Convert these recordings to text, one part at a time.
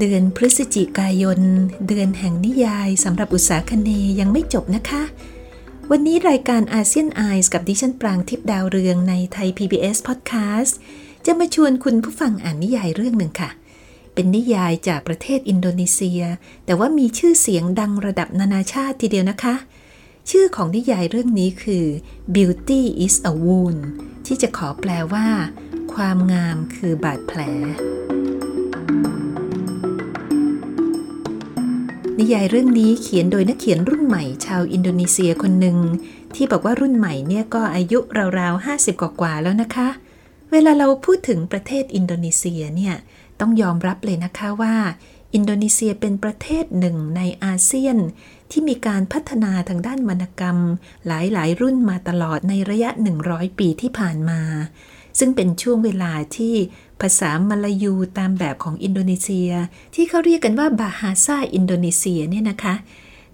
เดือนพฤศจิกายน เดือนแห่งนิยายสำหรับอุตสาคเนยังไม่จบนะคะ วันนี้รายการอาเซียนไอส์กับดิฉันปรางทิพย์ดาวเรืองในไทย PBS Podcast จะมาชวนคุณผู้ฟังอ่านนิยายเรื่องหนึ่งค่ะ เป็นนิยายจากประเทศอินโดนีเซีย แต่ว่ามีชื่อเสียงดังระดับนานาชาติทีเดียวนะคะ ชื่อของนิยายเรื่องนี้คือ Beauty is a Wound ที่จะขอแปลว่า ความงามคือบาดแผล นิยายเรื่องนี้เขียนโดยนักเขียนรุ่นใหม่ชาวอินโดนีเซียคนหนึ่ง ที่บอกว่ารุ่นใหม่เนี่ยก็อายุราวๆ50 กว่าๆแล้วนะคะ เวลาเราพูดถึงประเทศอินโดนีเซียเนี่ยต้องยอมรับเลยนะคะว่า อินโดนีเซียเป็นประเทศหนึ่งในอาเซียน ที่มีการพัฒนาทางด้านวรรณกรรม หลายๆ รุ่นมาตลอดในระยะ 100 ปีที่ผ่านมา ซึ่งเป็นช่วงเวลาที่ภาษามาลายูตามแบบของอินโดนีเซีย ที่เขาเรียกกันว่าบาฮาซาอินโดนีเซียเนี่ยนะคะ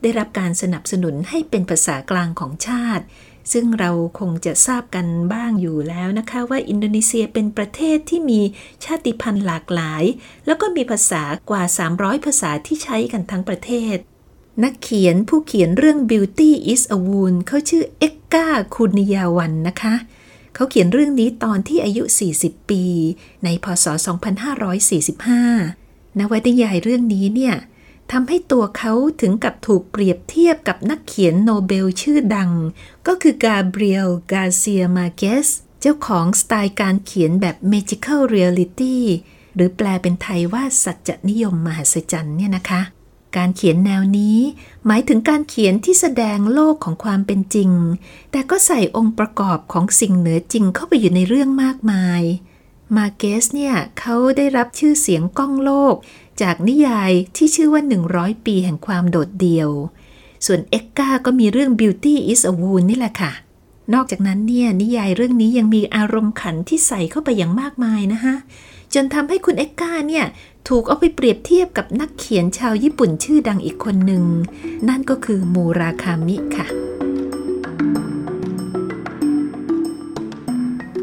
ได้รับการสนับสนุนให้เป็นภาษากลางของชาติ ซึ่งเราคงจะทราบกันบ้างอยู่แล้วนะคะ ว่าอินโดนีเซียเป็นประเทศที่มีชาติพันธุ์หลากหลาย แล้วก็มีภาษากว่า 300 ภาษาที่ใช้กันทั้งประเทศนักเขียนผู้เขียนเรื่อง Beauty is a Wound เขาชื่อเอ็กกาคุนิยาวันนะคะ เขาเขียนเรื่องนี้ตอนที่อายุ 40 ปี ในพศ 2545 นวนิยายเรื่องนี้เนี่ยทำให้ตัวเขาถึงกับถูกเปรียบเทียบกับนักเขียนโนเบลชื่อดัง ก็คือกาเบรียล กาเซียมาเกส เจ้าของสไตล์การเขียนแบบ Magical Reality หรือแปลเป็นไทยว่าสัจนิยมมหัศจรรย์เนี่ยนะคะ การเขียนแนวนี้ หมายถึงการเขียนที่แสดงโลกของความเป็นจริง แต่ก็ใส่องค์ประกอบของสิ่งเหนือจริงเข้าไปอยู่ในเรื่องมากมาย มาเกสเนี่ยเขาได้รับชื่อเสียงก้องโลก จากนิยายที่ชื่อว่า 100 ปีแห่งความโดดเดี่ยว ส่วนเอ็กกาก็มีเรื่อง Beauty is a Wound นี่แหละค่ะ นอกจากนั้นเนี่ยนิยายเรื่องนี้ยังมีอารมณ์ขันที่ใส่เข้าไปอย่างมากมายนะคะจนทำให้คุณเอ็กกาเนี่ย ถูกเอาไปเปรียบเทียบกับนักเขียนชาวญี่ปุ่นชื่อดังอีกคนหนึ่ง นั่นก็คือมูราคามิค่ะ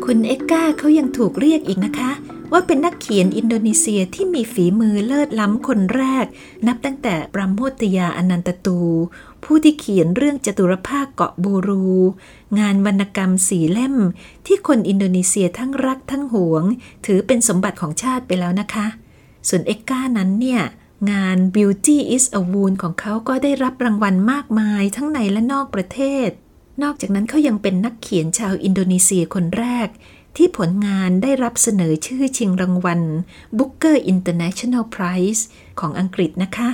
คุณเอ็กกาเขายังถูกเรียกอีกนะคะ ว่าเป็นนักเขียนอินโดนีเซียที่มีฝีมือเลิศล้ำคนแรก นับตั้งแต่ปราโมทยาอนันตตู ผู้ที่เขียนเรื่องจตุรภาคเกาะบูรู งานวรรณกรรมสีเล่ม ที่คนอินโดนีเซียทั้งรักทั้งหวง ถือเป็นสมบัติของชาติไปแล้วนะคะ ส่วนเอ็กกานั้นเนี่ยงาน Beauty is a Wound ของเขาก็ได้รับรางวัลมากมายทั้งในและนอกประเทศ นอกจากนั้นเขายังเป็นนักเขียนชาวอินโดนีเซียคนแรก ที่ผลงานได้รับเสนอชื่อชิงรางวัล Booker International Prize ของอังกฤษนะคะ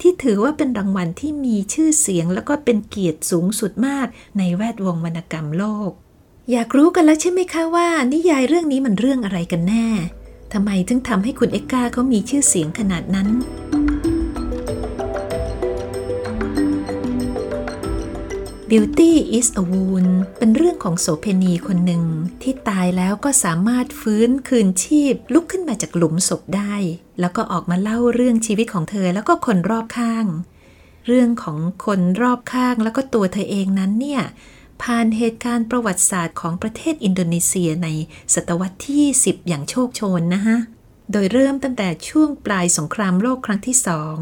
ที่ถือว่าเป็นรางวัลที่มีชื่อเสียงแล้วก็เป็นเกียรติสูงสุดมากในแวดวงวรรณกรรมโลก อยากรู้กันแล้วใช่ไหมคะว่า นิยายเรื่องนี้มันเรื่องอะไรกันแน่ ทำไมถึงทำให้คุณเอ็กกาเขามีชื่อเสียงขนาดนั้น Beauty is a Wound เป็นเรื่องของโสเพณีคนหนึ่ง ที่ตายแล้วก็สามารถฟื้นคืนชีพ ลุกขึ้นมาจากหลุมศพได้ แล้วก็ออกมาเล่าเรื่องชีวิตของเธอแล้วก็คนรอบข้าง เรื่องของคนรอบข้างแล้วก็ตัวเธอเองนั้นเนี่ย ผ่านเหตุการณ์ประวัติศาสตร์ของประเทศอินโดนีเซียในศตวรรษที่ 10 อย่างโชกโชนนะฮะ โดยเริ่มตั้งแต่ช่วงปลายสงครามโลกครั้งที่สอง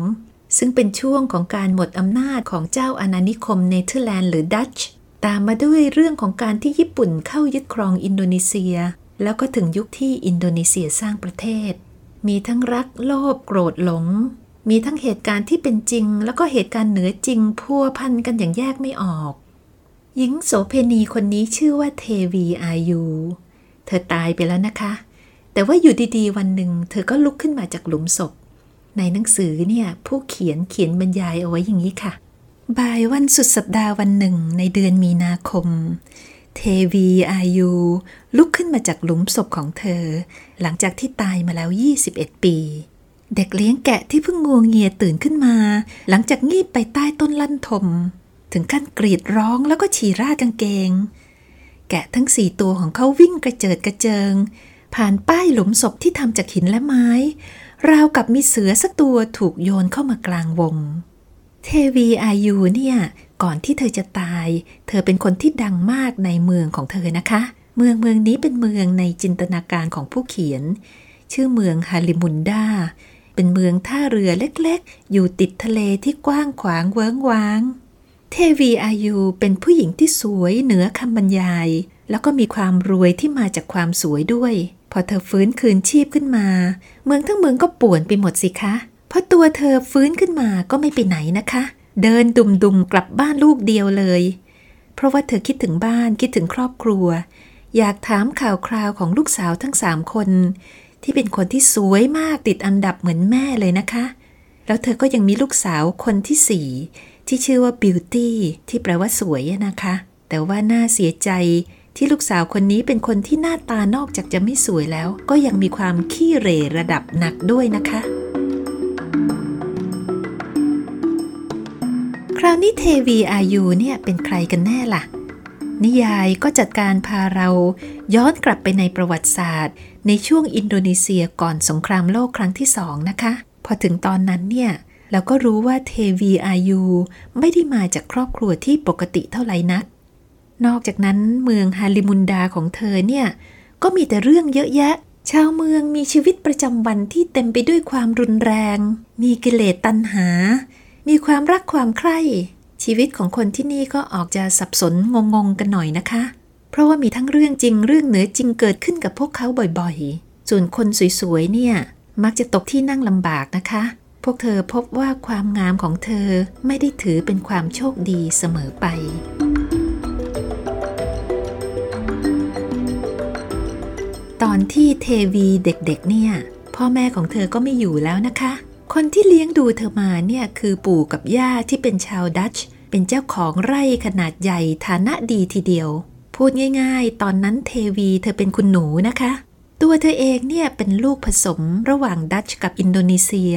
ซึ่งเป็นช่วงของการหมดอำนาจของเจ้าอาณานิคมเนเธอร์แลนด์หรือดัตช์ตามมาด้วยเรื่องของการที่ญี่ปุ่นเข้ายึดครองอินโดนีเซีย แล้วก็ถึงยุคที่อินโดนีเซียสร้างประเทศ มีทั้งรักโลภโกรธหลง มีทั้งเหตุการณ์ที่เป็นจริง แล้วก็เหตุการณ์เหนือจริงพัวพันกันอย่างแยกไม่ออก หญิงโสเพณีคนนี้ชื่อว่าเทวีอายุเธอตายไปแล้วนะคะ แต่ว่าอยู่ดีๆ วันหนึ่งเธอก็ลุกขึ้นมาจากหลุมศพ ในหนังสือเนี่ยผู้เขียนเขียนบรรยายเอาไว้อย่างนี้ค่ะ บ่ายวันสุดสัปดาห์วันหนึ่งในเดือนมีนาคม เทวีอายุลุกขึ้นมาจากหลุมศพของเธอ หลังจากที่ตายมาแล้ว 21 ปีเด็กเลี้ยงแกะที่เพิ่งงวงเงียตื่นขึ้นมา หลังจากงีบไปใต้ต้นลั่นทม ถึงขั้นกรีดร้องแล้วก็ฉี่ราดกางเกง แกะทั้งสี่ตัวของเขาวิ่งกระเจิดกระเจิง ผ่านป้ายหลุมศพที่ทำจากหินและไม้ ราวกับมีเสือสักตัวถูกโยนเข้ามากลางวง เทวีอายุเนี่ย ก่อนที่เธอจะตาย เธอเป็นคนที่ดังมากในเมืองของเธอนะคะ เมืองเมืองนี้เป็นเมืองในจินตนาการของผู้เขียน ชื่อเมืองฮาลิมุนดาเป็นเมืองท่าเรือเล็กๆ อยู่ติดทะเลที่กว้างขวางเวิ้งว้าง เทวีอายุเป็นผู้หญิงที่สวยเหนือคำบรรยาย แล้วก็มีความรวยที่มาจากความสวยด้วย พอเธอฟื้นคืนชีพขึ้นมา เมืองทั้งเมืองก็ป่วนไปหมดสิคะเพราะตัวเธอฟื้นขึ้นมาก็ไม่ไปไหนนะคะ เดินดุมๆกลับบ้านลูกเดียวเลย เพราะว่าเธอคิดถึงบ้านคิดถึงครอบครัว อยากถามข่าวคราวของลูกสาวทั้งสามคน ที่เป็นคนที่สวยมากติดอันดับเหมือนแม่เลยนะคะ แล้วเธอก็ยังมีลูกสาวคนที่สี่ ที่ชื่อว่าบิวตี้ที่แปลว่าสวยนะคะ แต่ว่าน่าเสียใจที่ลูกสาวคนนี้เป็นคนที่หน้าตานอกจากจะไม่สวยแล้ว ก็ยังมีความขี้เรระดับหนักด้วยนะคะ คราวนี้เทวีอายุเนี่ยเป็นใครกันแน่ล่ะ นิยายก็จัดการพาเราย้อนกลับไปในประวัติศาสตร์ ในช่วงอินโดนีเซียก่อนสงครามโลกครั้งที่สองนะคะ พอถึงตอนนั้นเนี่ย เราก็รู้ว่าเทวีอายุไม่ได้มาจากครอบครัวที่ปกติเท่าไหร่นัก นอกจากนั้นเมืองฮาลิมุนดาของเธอเนี่ย ก็มีแต่เรื่องเยอะแยะ ชาวเมืองมีชีวิตประจำวันที่เต็มไปด้วยความรุนแรง มีกิเลสตัณหา มีความรักความใคร่ ชีวิตของคนที่นี่ก็ออกจะสับสนงงๆกันหน่อยนะคะ เพราะว่ามีทั้งเรื่องจริงเรื่องเหนือจริงเกิดขึ้นกับพวกเขาบ่อยๆ ส่วนคนสวยๆเนี่ยมักจะตกที่นั่งลำบากนะคะ พวกเธอพบว่าความงามของเธอไม่ได้ถือเป็นความโชคดีเสมอไป ตอนที่เทวีเด็กๆเนี่ย พ่อแม่ของเธอก็ไม่อยู่แล้วนะคะ คนที่เลี้ยงดูเธอมาเนี่ยคือปู่กับย่าที่เป็นชาวดัตช์เป็นเจ้าของไร่ขนาดใหญ่ฐานะดีทีเดียว พูดง่ายๆ ตอนนั้นเทวีเธอเป็นคุณหนูนะคะ ตัวเธอเองเนี่ยเป็นลูกผสมระหว่างดัตช์กับอินโดนีเซีย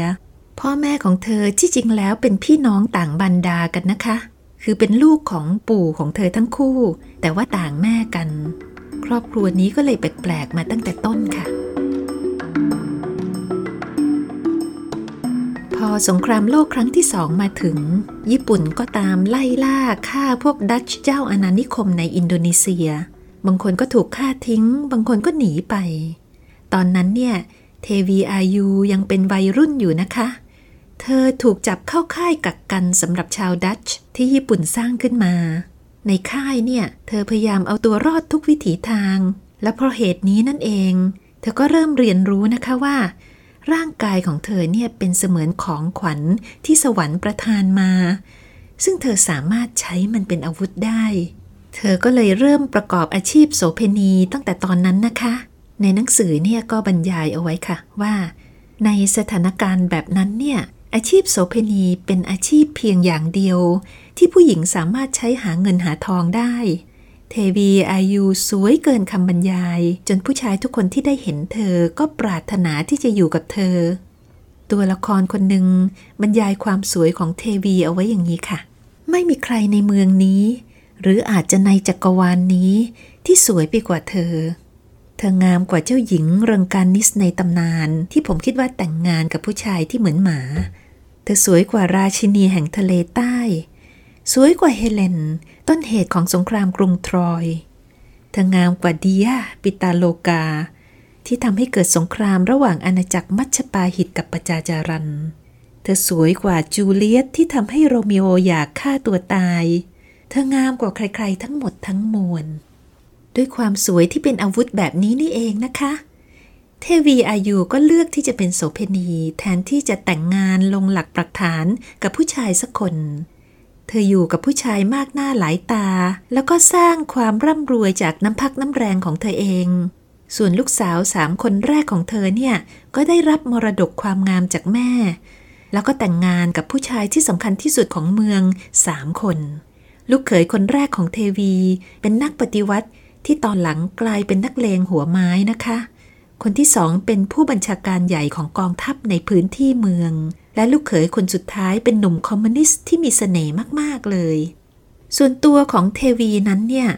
พ่อแม่ของเธอที่จริงแล้วเป็นพี่น้องต่างบันดากันนะคะ คือเป็นลูกของปู่ของเธอทั้งคู่ แต่ว่าต่างแม่กัน ครอบครัวนี้ก็เลยแปลกๆมาตั้งแต่ต้นค่ะ พอสงครามโลกครั้งที่สองมาถึง ญี่ปุ่นก็ตามไล่ล่าฆ่าพวกดัตช์เจ้าอาณานิคมในอินโดนีเซีย บางคนก็ถูกฆ่าทิ้ง บางคนก็หนีไป ตอนนั้นเนี่ยเทวีอายุยังเป็นวัยรุ่นอยู่นะคะ เธอถูกจับเข้าค่ายกักกันสำหรับชาวดัตช์ที่ญี่ปุ่นสร้างขึ้นมา ในค่ายเนี่ย เธอพยายามเอาตัวรอดทุกวิถีทาง และเพราะเหตุนี้นั่นเอง เธอก็เริ่มเรียนรู้นะคะว่า ร่างกายของเธอเนี่ยเป็นเสมือนของขวัญที่สวรรค์ประทานมา ซึ่งเธอสามารถใช้มันเป็นอาวุธได้ เธอก็เลยเริ่มประกอบอาชีพโสเพณีตั้งแต่ตอนนั้นนะคะ ในหนังสือเนี่ยก็บรรยายเอาไว้ค่ะว่า ในสถานการณ์แบบนั้นเนี่ย อาชีพโสเพณีเป็นอาชีพเพียงอย่างเดียว ที่ผู้หญิงสามารถใช้หาเงินหาทองได้ เทวีอายุสวยเกินคำบรรยาย จนผู้ชายทุกคนที่ได้เห็นเธอก็ปรารถนาที่จะอยู่กับเธอ ตัวละครคนหนึ่งบรรยายความสวยของเทวีเอาไว้อย่างนี้ค่ะ ไม่มีใครในเมืองนี้ หรืออาจจะในจักรวาลนนี้ ที่สวยไปกว่าเธอเธองามกว่าเจ้าหญิงเริงการนิสในตำนาน ที่ผมคิดว่าแต่งงานกับผู้ชายที่เหมือนหมา เธอสวยกว่าราชินีแห่งทะเลใต้ สวยกว่าเฮเลน ต้นเหตุของสงครามกรุงทรอยเธองามกว่าดียปิตาโลกา ที่ทำให้เกิดสงครามระหว่างอาณาจักรมัชปาหิตกับปจาจารัน เธอสวยกว่าจูเลียตที่ทำให้โรมิโออยากฆ่าตัวตาย เธองามกว่าใครๆทั้งหมดทั้งมวลด้วยความสวยที่เป็นอาวุธแบบนี้นี่เองนะคะ เทวีอายุก็เลือกที่จะเป็นโสเพณีแทนที่จะแต่งงานลงหลักปักฐานกับผู้ชายสักคน เธออยู่กับผู้ชายมากหน้าหลายตา แล้วก็สร้างความร่ำรวยจากน้ำพักน้ำแรงของเธอเอง ส่วนลูกสาวสามคนแรกของเธอเนี่ย ก็ได้รับมรดกความงามจากแม่ แล้วก็แต่งงานกับผู้ชายที่สำคัญที่สุดของเมืองสามคน ลูกเขยคนแรกของเทวี เป็นนักปฏิวัติที่ตอนหลังกลายเป็นนักเลงหัวไม้นะคะ คนที่สองเป็นผู้บัญชาการใหญ่ของกองทัพในพื้นที่เมือง และลูกเขยคนสุดท้ายเป็นหนุ่มคอมมิวนิสต์ที่มีเสน่ห์มากๆเลย ส่วนตัวของเทวีนั้นเนี่ย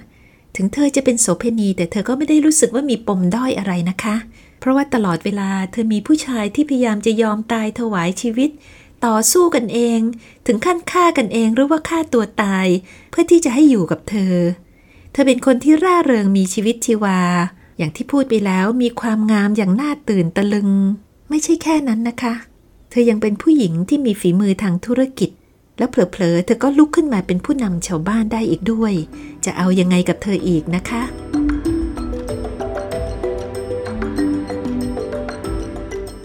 ถึงเธอจะเป็นโสเพณี แต่เธอก็ไม่ได้รู้สึกว่ามีปมด้อยอะไรนะคะ เพราะว่าตลอดเวลาเธอมีผู้ชายที่พยายามจะยอมตายถวายชีวิต ต่อสู้กันเอง ถึงขั้นฆ่ากันเองหรือว่าฆ่าตัวตาย เพื่อที่จะให้อยู่กับเธอ เธอเป็นคนที่ร่าเริงมีชีวิตชีวา อย่างที่พูดไปแล้วมีความงามอย่างน่าตื่นตะลึง ไม่ใช่แค่นั้นนะคะ เธอยังเป็นผู้หญิงที่มีฝีมือทางธุรกิจ แล้วเผลอๆ เธอก็ลุกขึ้นมาเป็นผู้นำชาวบ้านได้อีกด้วย จะเอายังไงกับเธออีกนะคะ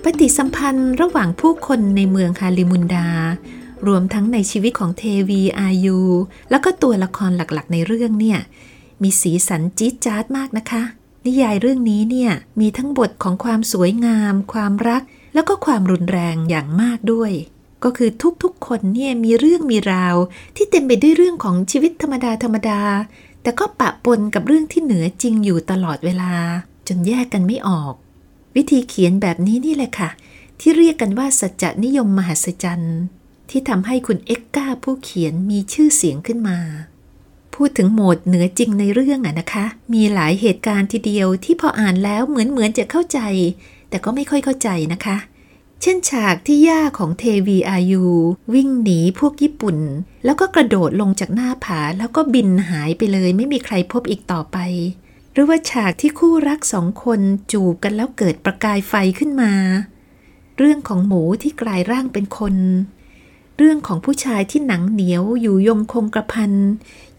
ปฏิสัมพันธ์ระหว่างผู้คนในเมืองฮาลิมุนดา รวมทั้งในชีวิตของเทวีอายูแล้วก็ตัวละครหลักๆ ในเรื่องเนี่ยมีสีสันจี๊ดจ๊าดมากนะคะ นิยายเรื่องนี้เนี่ยมีทั้งบทของความสวยงาม ความรัก แล้วก็ความรุนแรงอย่างมากด้วย ก็คือทุกๆคนเนี่ยมีเรื่องมีราว ที่เต็มไปด้วยเรื่องของชีวิตธรรมดาธรรมดา แต่ก็ปะปนกับเรื่องที่เหนือจริงอยู่ตลอดเวลา จนแยกกันไม่ออก วิธีเขียนแบบนี้นี่แหละค่ะ ที่เรียกกันว่าสัจจนิยมมหัศจรรย์ที่ทำให้คุณเอ็กก้าผู้เขียนมีชื่อเสียงขึ้นมา พูดถึงโหมดเหนือจริงในเรื่องอะนะคะ มีหลายเหตุการณ์ทีเดียวที่พออ่านแล้วเหมือนเหมือนจะเข้าใจ แต่ก็ไม่ค่อยเข้าใจนะคะ เช่นฉากที่ย่าของเทวีอายุวิ่งหนีพวกญี่ปุ่น แล้วก็กระโดดลงจากหน้าผาแล้วก็บินหายไปเลย ไม่มีใครพบอีกต่อไป หรือว่าฉากที่คู่รักสองคนจูบกันแล้วเกิดประกายไฟขึ้นมา เรื่องของหมูที่กลายร่างเป็นคน เรื่องของผู้ชายที่หนังเหนียวอยู่ยงคงกระพัน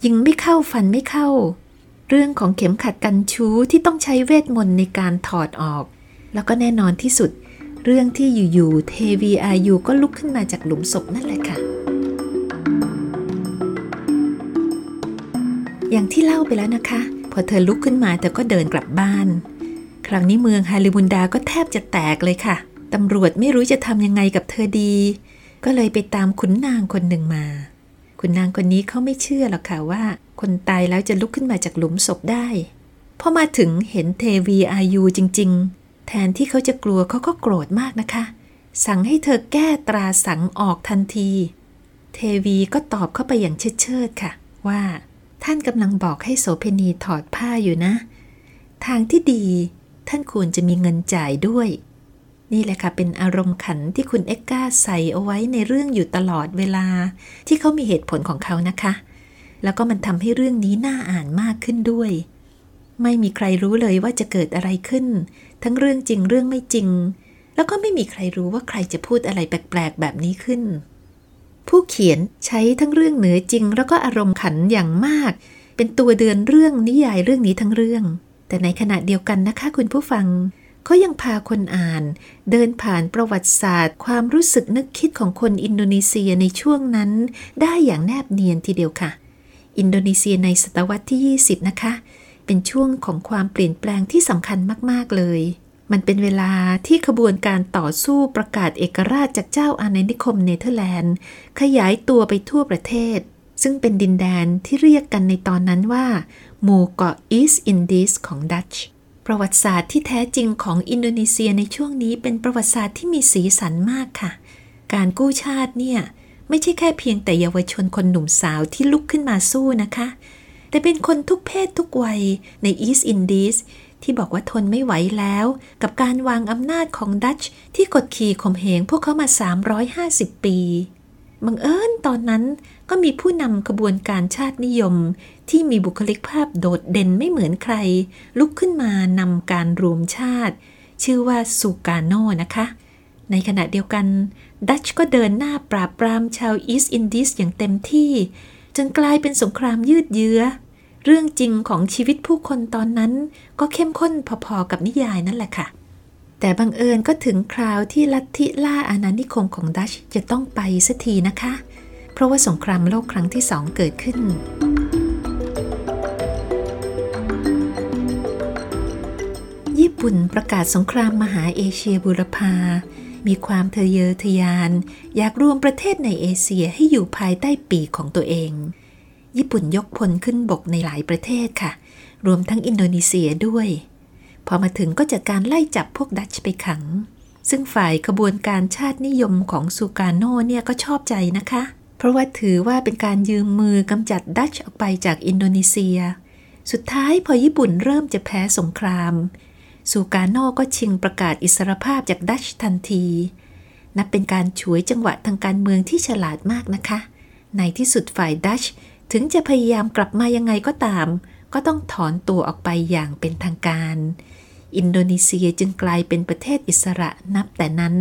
ยิงไม่เข้าฟันไม่เข้า เรื่องของเข็มขัดกันชู้ที่ต้องใช้เวทมนต์ในการถอดออก แล้วก็แน่นอนที่สุด เรื่องที่อยู่ๆเทวีอายุก็ลุกขึ้นมาจากหลุมศพนั่นแหละค่ะ อย่างที่เล่าไปแล้วนะคะ พอเธอลุกขึ้นมาเธอก็เดินกลับบ้าน ครั้งนี้เมืองฮาลิบุนดาก็แทบจะแตกเลยค่ะตำรวจไม่รู้จะทำยังไงกับเธอดี ก็เลยไปตามขุนนางคนหนึ่งมา ขุนนางคนนี้เขาไม่เชื่อหรอกค่ะว่า คนตายแล้วจะลุกขึ้นมาจากหลุมศพได้ พอมาถึงเห็นเทวีอายุจริง ๆ แทนที่เขาจะกลัวเขาก็โกรธมากนะคะ สั่งให้เธอแก้ตราสังออกทันที เทวีก็ตอบเข้าไปอย่างเชิดเชิดค่ะ ว่า ท่านกำลังบอกให้โสเพณีถอดผ้าอยู่นะ ทางที่ดีท่านควรจะมีเงินจ่ายด้วย นี่แหละค่ะเป็นอารมณ์ขันที่คุณเอ็กกาใส่เอาไว้ในเรื่องอยู่ตลอดเวลา ที่เขามีเหตุผลของเขานะคะ แล้วก็มันทำให้เรื่องนี้น่าอ่านมากขึ้นด้วย ไม่มีใครรู้เลยว่าจะเกิดอะไรขึ้น ทั้งเรื่องจริงเรื่องไม่จริง แล้วก็ไม่มีใครรู้ว่าใครจะพูดอะไรแปลกๆแบบนี้ขึ้น ผู้เขียนใช้ทั้งเรื่องเหนือจริง แล้วก็อารมณ์ขันอย่างมาก เป็นตัวเดือนเรื่องนิยายเรื่องนี้ทั้งเรื่อง แต่ในขณะเดียวกันนะคะ คุณผู้ฟัง เขายังพาคนอ่าน เดินผ่านประวัติศาสตร์ ความรู้สึกนึกคิดของคนอินโดนีเซียในช่วงนั้น ได้อย่างแนบเนียนทีเดียวค่ะ อินโดนีเซียในศตวรรษที่ 20 นะคะ เป็นช่วงของความเปลี่ยนแปลงที่สำคัญมาก ๆ เลย มันเป็นเวลาที่ขบวนการต่อสู้ประกาศเอกราชจากเจ้าอาณานิคมเนเธอร์แลนด์ ขยายตัวไปทั่วประเทศ ซึ่งเป็นดินแดนที่เรียกกันในตอนนั้นว่าหมู่เกาะอีสต์อินดิสของดัตช์ ประวัติศาสตร์ที่แท้จริงของอินโดนีเซียในช่วงนี้เป็นประวัติศาสตร์ที่มีสีสันมากค่ะ การกู้ชาติเนี่ยไม่ใช่แค่เพียงแต่เยาวชนคนหนุ่มสาวที่ลุกขึ้นมาสู้นะคะ แต่เป็นคนทุกเพศทุกวัยในอีสต์อินดีสที่บอกว่าทนไม่ไหวแล้ว กับการวางอำนาจของดัตช์ที่กดขี่ข่มเหงพวกเขามา 350 ปี บังเอิญตอนนั้นก็มีผู้นำขบวนการชาตินิยม ที่มีบุคลิกภาพโดดเด่นไม่เหมือนใคร ลุกขึ้นมานำการรวมชาติ ชื่อว่าซูการ์โนนะคะ ในขณะเดียวกัน ดัตช์ก็เดินหน้าปราบปรามชาวอีสต์อินดิสอย่างเต็มที่ จนกลายเป็นสงครามยืดเยื้อ เรื่องจริงของชีวิตผู้คนตอนนั้น ก็เข้มข้นพอๆกับนิยายนั่นแหละค่ะ แต่บังเอิญก็ถึงคราวที่ลัทธิล่าอาณานิคมของดัชจะต้องไปสักทีนะคะ เพราะว่าสงครามโลกครั้งที่สองเกิดขึ้น ญี่ปุ่นประกาศสงครามมหาเอเชียบุรพา มีความทะเยอทะยาน อยากรวมประเทศในเอเชียให้อยู่ภายใต้ปีกของตัวเอง ญี่ปุ่นยกพลขึ้นบกในหลายประเทศค่ะ รวมทั้งอินโดนีเซียด้วย พอมาถึงก็จัดการไล่จับพวกดัชไปขัง ซึ่งฝ่ายขบวนการชาตินิยมของซูการโน่เนี่ยก็ชอบใจนะคะ เพราะว่าถือว่าเป็นการยืมมือกำจัดดัชออกไปจากอินโดนีเซีย สุดท้ายพอญี่ปุ่นเริ่มจะแพ้สงครามซูการโน่ก็ชิงประกาศอิสรภาพจากดัชทันที นับเป็นการฉวยจังหวะทางการเมืองที่ฉลาดมากนะคะ ในที่สุดฝ่ายดัชถึงจะพยายามกลับมายังไงก็ตาม ก็ต้องถอนตัวออกไปอย่างเป็นทางการ อินโดนีเซียจึงกลายเป็นประเทศอิสระนับแต่นั้น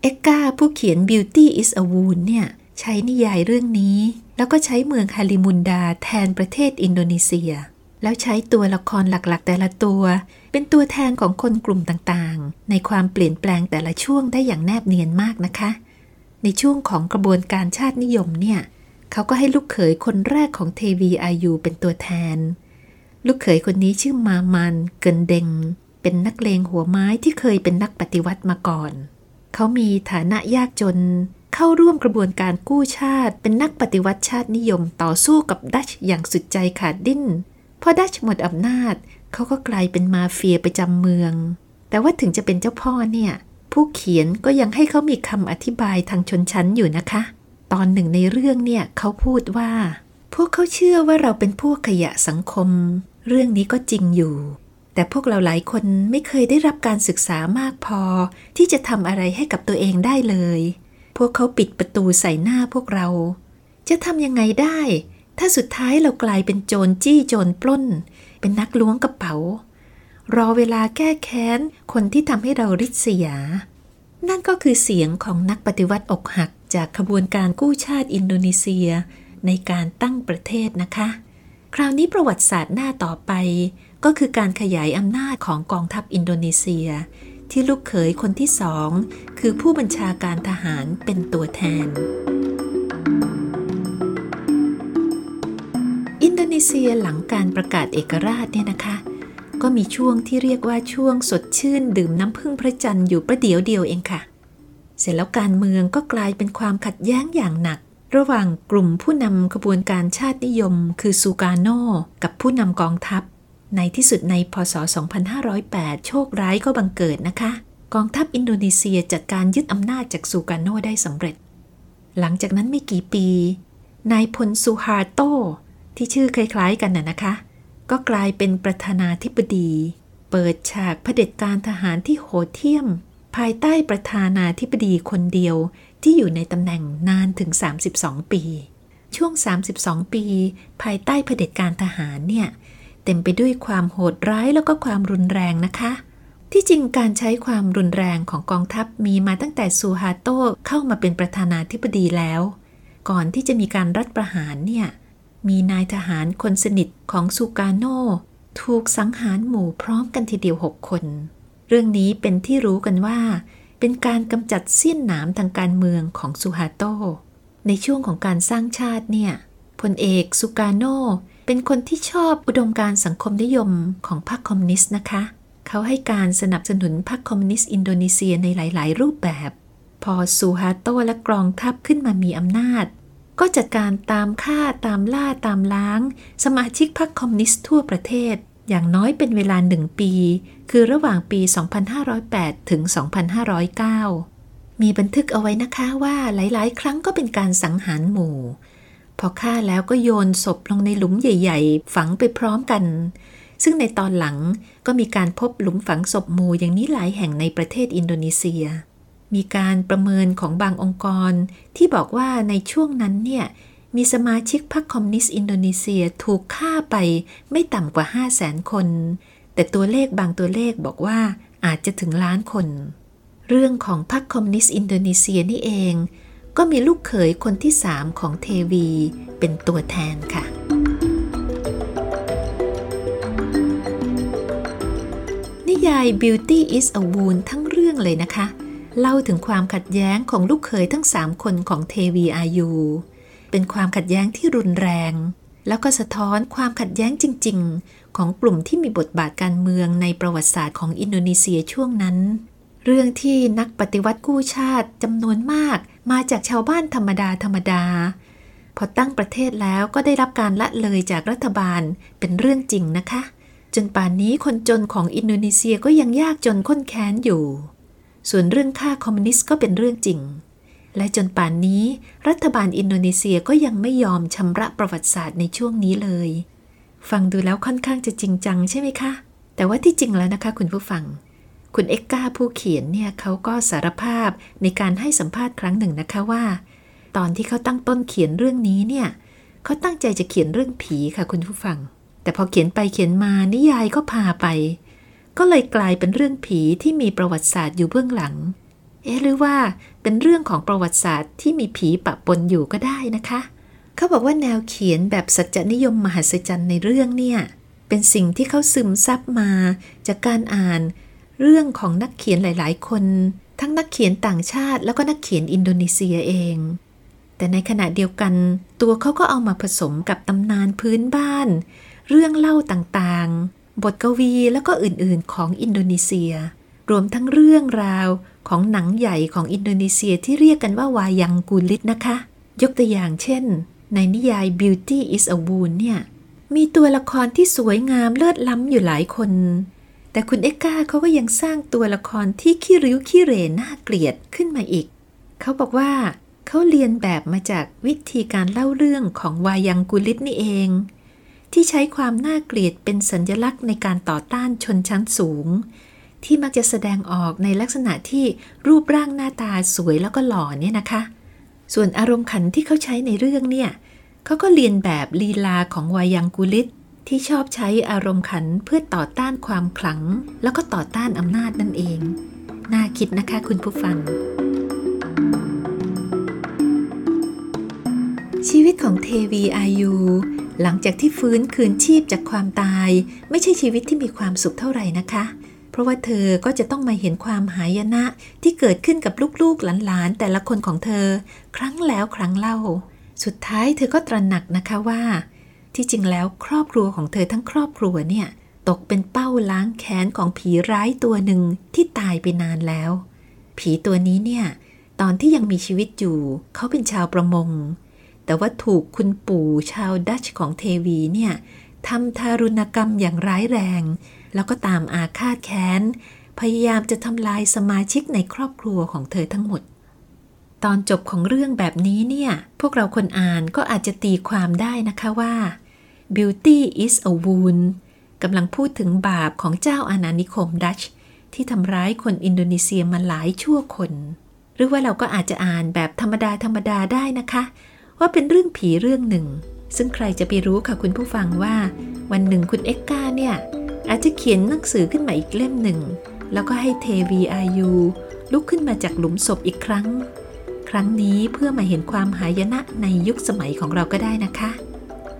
เอ็กกาผู้เขียน Beauty is a Wound เนี่ย ใช้นิยายเรื่องนี้ แล้วก็ใช้เมืองฮาริมุนดาแทนประเทศอินโดนีเซีย แล้วใช้ตัวละครหลักๆ แต่ละตัว เป็นตัวแทนของคนกลุ่มต่างๆ ในความเปลี่ยนแปลงแต่ละช่วงได้อย่างแนบเนียนมากนะคะ ในช่วงของกระบวนการชาตินิยมเนี่ยเขาก็ให้ลูกเขยคนแรกของเทวีอายุเป็นตัวแทน ลูกเขยคนนี้ชื่อมามันเกินเดง เป็นนักเลงหัวไม้ที่เคยเป็นนักปฏิวัติมาก่อน เขามีฐานะยากจน เข้าร่วมกระบวนการกู้ชาติ เป็นนักปฏิวัติชาตินิยมต่อสู้กับดัชอย่างสุดใจขาดดิ้น พอดัชหมดอำนาจ เขาก็กลายเป็นมาเฟียประจำเมือง แต่ว่าถึงจะเป็นเจ้าพ่อเนี่ย ผู้เขียนก็ยังให้เขามีคำอธิบายทางชนชั้นอยู่นะคะ ตอนหนึ่งในเรื่องเนี่ยเขาพูดว่า พวกเขาเชื่อว่าเราเป็นพวกขยะสังคม เรื่องนี้ก็จริงอยู่ แต่พวกเราหลายคนไม่เคยได้รับการศึกษามากพอ ที่จะทำอะไรให้กับตัวเองได้เลย พวกเขาปิดประตูใส่หน้าพวกเรา จะทำยังไงได้ ถ้าสุดท้ายเรากลายเป็นโจรจี้โจรปล้น เป็นนักล้วงกระเป๋า รอเวลาแก้แค้น คนที่ทำให้เราริษยา นั่นก็คือเสียงของนักปฏิวัติอกหักจากขบวนการกู้ชาติอินโดนีเซีย ในการตั้งประเทศนะคะ คราวนี้ประวัติศาสตร์หน้าต่อไป ก็คือการขยายอำนาจของกองทัพอินโดนีเซีย ที่ลูกเขยคนที่สอง คือผู้บัญชาการทหารเป็นตัวแทน อินโดนีเซียหลังการประกาศเอกราชเนี่ยนะคะ ก็มีช่วงที่เรียกว่าช่วงสดชื่น ดื่มน้ำพึ่งพระจันทร์อยู่ประเดี๋ยวเดียวเองค่ะ เสร็จแล้วการเมืองก็กลายเป็นความขัดแย้งอย่างหนัก ระหว่างกลุ่มผู้นำขบวนการชาตินิยม คือซูกาโนกับผู้นำกองทัพ ในที่สุดในพศ 2508 โชคร้ายก็บังเกิดนะคะ กองทัพอินโดนีเซียจัดการยึดอำนาจจากซูกาโนได้สำเร็จ หลังจากนั้นไม่กี่ปี นายพลซูฮาโต ที่ชื่อคล้ายๆกันน่ะนะคะ ก็กลายเป็นประธานาธิบดี เปิดฉากเผด็จการทหารที่โหดเที่ยม ภายใต้ประธานาธิบดีคนเดียวที่อยู่ในตำแหน่งนานถึง 32 ปี ช่วง 32 ปี ภายใต้เผด็จการทหารเนี่ย เต็มไปด้วยความโหดร้ายแล้วก็ความรุนแรงนะคะ ที่จริงการใช้ความรุนแรงของกองทัพมีมาตั้งแต่ซูฮาโตเข้ามาเป็นประธานาธิบดีแล้ว ก่อนที่จะมีการรัฐประหารเนี่ย มีนายทหารคนสนิทของซูกาโนถูกสังหารหมู่พร้อมกันทีเดียวหกคน เรื่องนี้เป็นที่รู้กันว่า เป็นการกำจัดเสี้ยนหนามทางการเมืองของซูฮาโต ในช่วงของการสร้างชาติเนี่ยพลเอกซูการ์โนเป็นคนที่ชอบอุดมการณ์สังคมนิยมของพรรคคอมมิวนิสต์นะคะ เขาให้การสนับสนุนพรรคคอมมิวนิสต์อินโดนีเซียในหลาย ๆ รูปแบบ พอซูฮาร์โตและกองทัพขึ้นมามีอำนาจ ก็จัดการตามฆ่าตามล่าตามล้าง สมาชิกพรรคคอมมิวนิสต์ทั่วประเทศ อย่างน้อยเป็นเวลาหนึ่งปี คือระหว่างปี 2508 ถึง 2509 มีบันทึกเอาไว้นะคะว่าหลาย ๆ ครั้งก็เป็นการสังหารหมู่ พอฆ่าแล้วก็โยนศพลงในหลุมใหญ่ ๆ ฝังไปพร้อมกัน ซึ่งในตอนหลังก็มีการพบหลุมฝังศพหมู่อย่างนี้หลายแห่งในประเทศอินโดนีเซีย มีการประเมินของบางองค์กร ที่บอกว่าในช่วงนั้นเนี่ย มีสมาชิกพรรคคอมมิวนิสต์อินโดนีเซียถูกฆ่าไปไม่ต่ำกว่า 5 0 0แสนคน แต่ตัวเลขบางตัวเลขบอกว่าอาจจะถึงล้านคน เรื่องของพรรคคอมมิวนิสต์อินโดนีเซียนี่เอง ก็มีลูกเขยคนที่สามของเทวีเป็นตัวแทนค่ะ นิยาย Beauty is a Wound ทั้งเรื่องเลยนะคะ เล่าถึงความขัดแย้งของลูกเขยทั้งสามคนของเทวีอายุ เป็นความขัดแย้งที่รุนแรง แล้วก็สะท้อนความขัดแย้งจริง ๆ ของกลุ่มที่มีบทบาทการเมืองในประวัติศาสตร์ของอินโดนีเซียช่วงนั้น เรื่องที่นักปฏิวัติกู้ชาติจำนวนมากมาจากชาวบ้านธรรมดาธรรมดา พอตั้งประเทศแล้วก็ได้รับการละเลยจากรัฐบาลเป็นเรื่องจริงนะคะ จนป่านนี้คนจนของอินโดนีเซียก็ยังยากจนข้นแค้นอยู่ ส่วนเรื่องฆ่าคอมมิวนิสต์ก็เป็นเรื่องจริง และจนป่านนี้ รัฐบาลอินโดนีเซียก็ยังไม่ยอมชำระประวัติศาสตร์ในช่วงนี้เลย ฟังดูแล้วค่อนข้างจะจริงจังใช่ไหมคะ แต่ว่าที่จริงแล้วนะคะคุณผู้ฟัง คุณเอ็กกาผู้เขียนเนี่ยเขาก็สารภาพในการให้สัมภาษณ์ครั้งหนึ่งนะคะว่า ตอนที่เขาตั้งต้นเขียนเรื่องนี้เนี่ยเขาตั้งใจจะเขียนเรื่องผีค่ะคุณผู้ฟัง แต่พอเขียนไปเขียนมานิยายก็พาไป ก็เลยกลายเป็นเรื่องผีที่มีประวัติศาสตร์อยู่เบื้องหลัง เอ๊ะหรือว่าเป็นเรื่องของประวัติศาสตร์ที่มีผีปะปนอยู่ก็ได้นะคะ เขาบอกว่าแนวเขียนแบบสัจจนิยมมหัศจรรย์ในเรื่องเนี่ย เป็นสิ่งที่เขาซึมซับมาจากการอ่าน เรื่องของนักเขียนหลาย ๆ คน ทั้งนักเขียนต่างชาติ แล้วก็นักเขียนอินโดนีเซียเอง แต่ในขณะเดียวกัน ตัวเขาก็เอามาผสมกับตำนานพื้นบ้าน เรื่องเล่าต่างๆ บทกวีแล้วก็อื่นๆของอินโดนีเซีย รวมทั้งเรื่องราว ของหนังใหญ่ของอินโดนีเซียที่เรียกกันว่าวายังกูลิตนะคะ ยกตัวอย่างเช่น ในนิยาย Beauty is a Wound เนี่ย มีตัวละครที่สวยงามเลิศล้ำอยู่หลายคน แต่คุณเอ็กกาเขาก็ยังสร้างตัวละครที่ขี้ริ้วขี้เหร่น่าเกลียดขึ้นมาอีก เขาบอกว่าเขาเรียนแบบมาจากวิธีการเล่าเรื่องของวายังกุลิตนี่เอง ที่ใช้ความน่าเกลียดเป็นสัญลักษณ์ในการต่อต้านชนชั้นสูง ที่มักจะแสดงออกในลักษณะที่รูปร่างหน้าตาสวยแล้วก็หล่อเนี่ยนะคะ ส่วนอารมณ์ขันที่เขาใช้ในเรื่องเนี่ยเขาก็เรียนแบบลีลาของวายังกุลิต ที่ชอบใช้อารมณ์ขันเพื่อต่อต้านความขลัง แล้วก็ต่อต้านอำนาจนั่นเอง น่าคิดนะคะคุณผู้ฟัง ชีวิตของเทวีอายุหลังจากที่ฟื้นคืนชีพจากความตาย ไม่ใช่ชีวิตที่มีความสุขเท่าไหร่นะคะเราะว่าเธอก็จะต้องมาเห็นความหายนะที่เกิดขึ้นกับลูกๆหลานๆ แต่ละคนของเธอ ครั้งแล้วครั้งเล่า สุดท้ายเธอก็ตระหนักนะคะว่า ที่จริงแล้วครอบครัวของเธอทั้งครอบครัวเนี่ยตกเป็นเป้าล้างแค้นของผีร้ายตัวหนึ่งที่ตายไปนานแล้ว ผีตัวนี้เนี่ยตอนที่ยังมีชีวิตอยู่ เขาเป็นชาวประมง แต่ว่าถูกคุณปู่ชาวดัชของเทวีเนี่ยทำทารุณกรรมอย่างร้ายแรง แล้วก็ตามอาฆาตแค้น พยายามจะทำลายสมาชิกในครอบครัวของเธอทั้งหมด ตอนจบของเรื่องแบบนี้เนี่ย พวกเราคนอ่านก็อาจจะตีความได้นะคะว่า beauty is a wound กำลังพูดถึงบาปของเจ้าอาณานิคมดัช ที่ทำร้ายคนอินโดนีเซียมาหลายชั่วคน หรือว่าเราก็อาจจะอ่านแบบธรรมดาธรรมดาได้นะคะ ว่าเป็นเรื่องผีเรื่องหนึ่ง ซึ่งใครจะไปรู้ค่ะคุณผู้ฟังว่า วันหนึ่งคุณเอ็กกาเนี่ย อาจจะเขียนหนังสือขึ้นมาอีกเล่มหนึ่ง แล้วก็ให้เทวีอายุลุกขึ้นมาจากหลุมศพอีกครั้ง ครั้งนี้เพื่อมาเห็นความหายนะในยุคสมัยของเราก็ได้นะคะ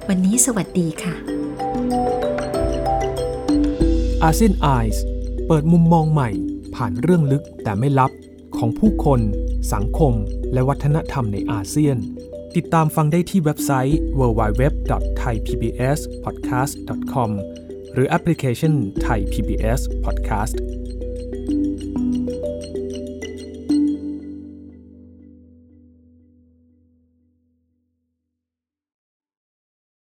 วันนี้สวัสดีค่ะอาเซียนไอส์เปิดมุมมองใหม่ ผ่านเรื่องลึกแต่ไม่ลับของผู้คน สังคม และวัฒนธรรมในอาเซียน ติดตามฟังได้ที่เว็บไซต์ www.thaipbspodcast.com รือแอปพลิเคชันไทย PBS Podcast